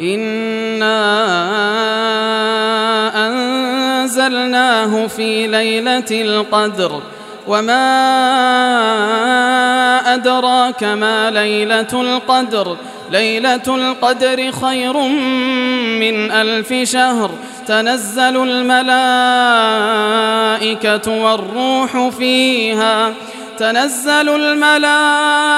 إنا أنزلناه في ليلة القدر وما أدراك ما ليلة القدر ليلة القدر خير من ألف شهر تنزل الملائكة والروح فيها تنزل الملائكة